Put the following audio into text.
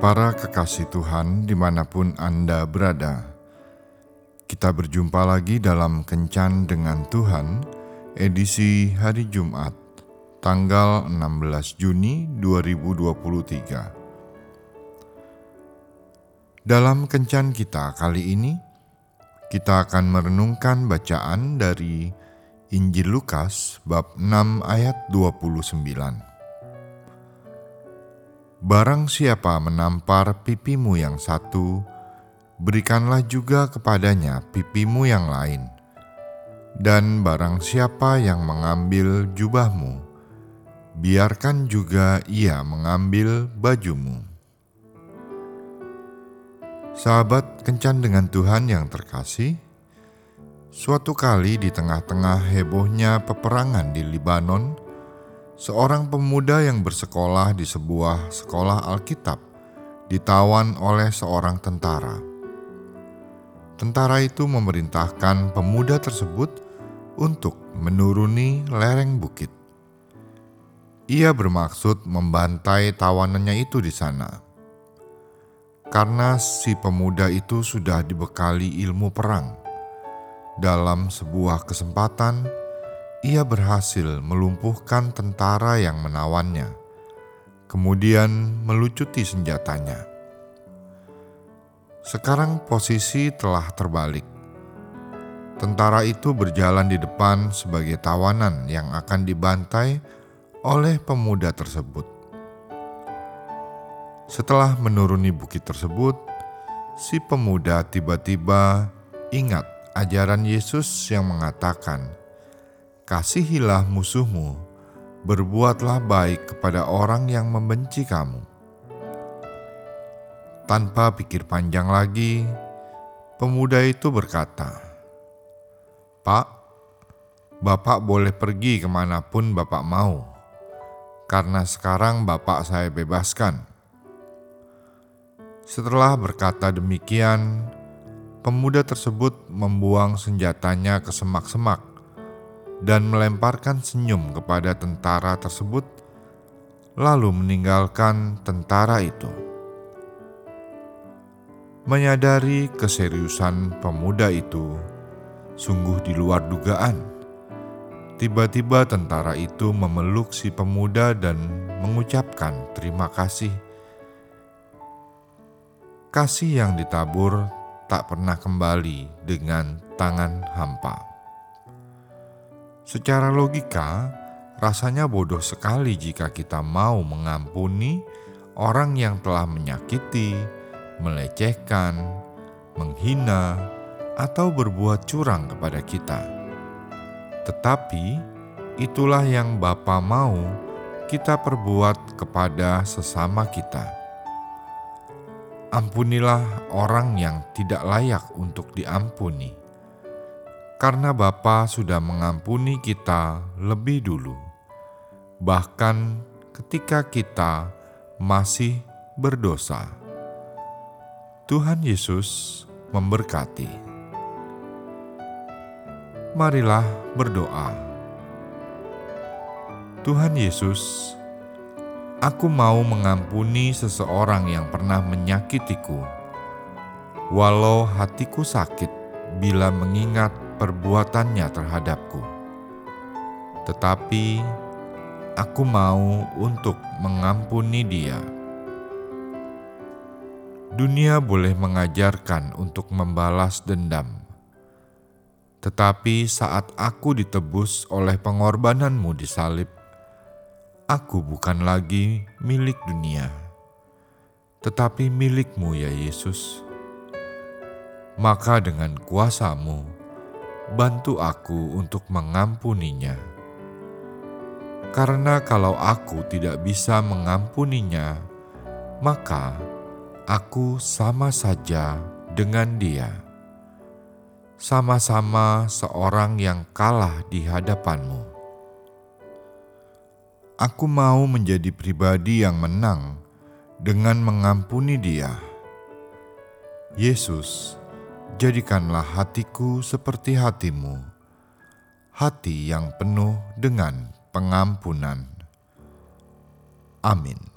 Para kekasih Tuhan di mana pun Anda berada, kita berjumpa lagi dalam Kencan dengan Tuhan, edisi hari Jumat, tanggal 16 Juni 2023. Dalam Kencan kita kali ini, kita akan merenungkan bacaan dari Injil Lukas bab 6 ayat 29. Barang siapa menampar pipimu yang satu, berikanlah juga kepadanya pipimu yang lain. Dan barang siapa yang mengambil jubahmu, biarkan juga ia mengambil bajumu. Sahabat kencan dengan Tuhan yang terkasih, suatu kali di tengah-tengah hebohnya peperangan di Libanon, seorang pemuda yang bersekolah di sebuah sekolah Alkitab ditawan oleh seorang tentara. Tentara itu memerintahkan pemuda tersebut untuk menuruni lereng bukit. Ia bermaksud membantai tawanannya itu di sana. Karena si pemuda itu sudah dibekali ilmu perang. Dalam sebuah kesempatan, ia berhasil melumpuhkan tentara yang menawannya, kemudian melucuti senjatanya. Sekarang posisi telah terbalik. Tentara itu berjalan di depan sebagai tawanan yang akan dibantai oleh pemuda tersebut. Setelah menuruni bukit tersebut, si pemuda tiba-tiba ingat ajaran Yesus yang mengatakan, Kasihilah musuhmu, berbuatlah baik kepada orang yang membenci kamu. Tanpa pikir panjang lagi, pemuda itu berkata, "Pak, Bapak boleh pergi ke mana pun Bapak mau, karena sekarang Bapak saya bebaskan." Setelah berkata demikian, pemuda tersebut membuang senjatanya ke semak-semak dan melemparkan senyum kepada tentara tersebut, lalu meninggalkan tentara itu. Menyadari keseriusan pemuda itu sungguh di luar dugaan. Tiba-tiba tentara itu memeluk si pemuda dan mengucapkan terima kasih. Kasih yang ditabur tak pernah kembali dengan tangan hampa. Secara logika, rasanya bodoh sekali jika kita mau mengampuni orang yang telah menyakiti, melecehkan, menghina, atau berbuat curang kepada kita. Tetapi itulah yang Bapa mau kita perbuat kepada sesama kita. Ampunilah orang yang tidak layak untuk diampuni karena Bapa sudah mengampuni kita lebih dulu, bahkan ketika kita masih berdosa. Tuhan Yesus memberkati. Marilah berdoa. Tuhan Yesus, aku mau mengampuni seseorang yang pernah menyakitiku, walau hatiku sakit bila mengingat perbuatannya terhadapku. Tetapi aku mau untuk mengampuni dia. Dunia boleh mengajarkan untuk membalas dendam. Tetapi saat aku ditebus oleh pengorbananmu di salib, aku bukan lagi milik dunia, tetapi milikmu ya Yesus. Maka dengan kuasamu, bantu aku untuk mengampuninya. Karena kalau aku tidak bisa mengampuninya, maka aku sama saja dengan dia. Sama-sama seorang yang kalah di hadapanmu. Aku mau menjadi pribadi yang menang dengan mengampuni dia. Yesus, jadikanlah hatiku seperti hatimu, hati yang penuh dengan pengampunan. Amin.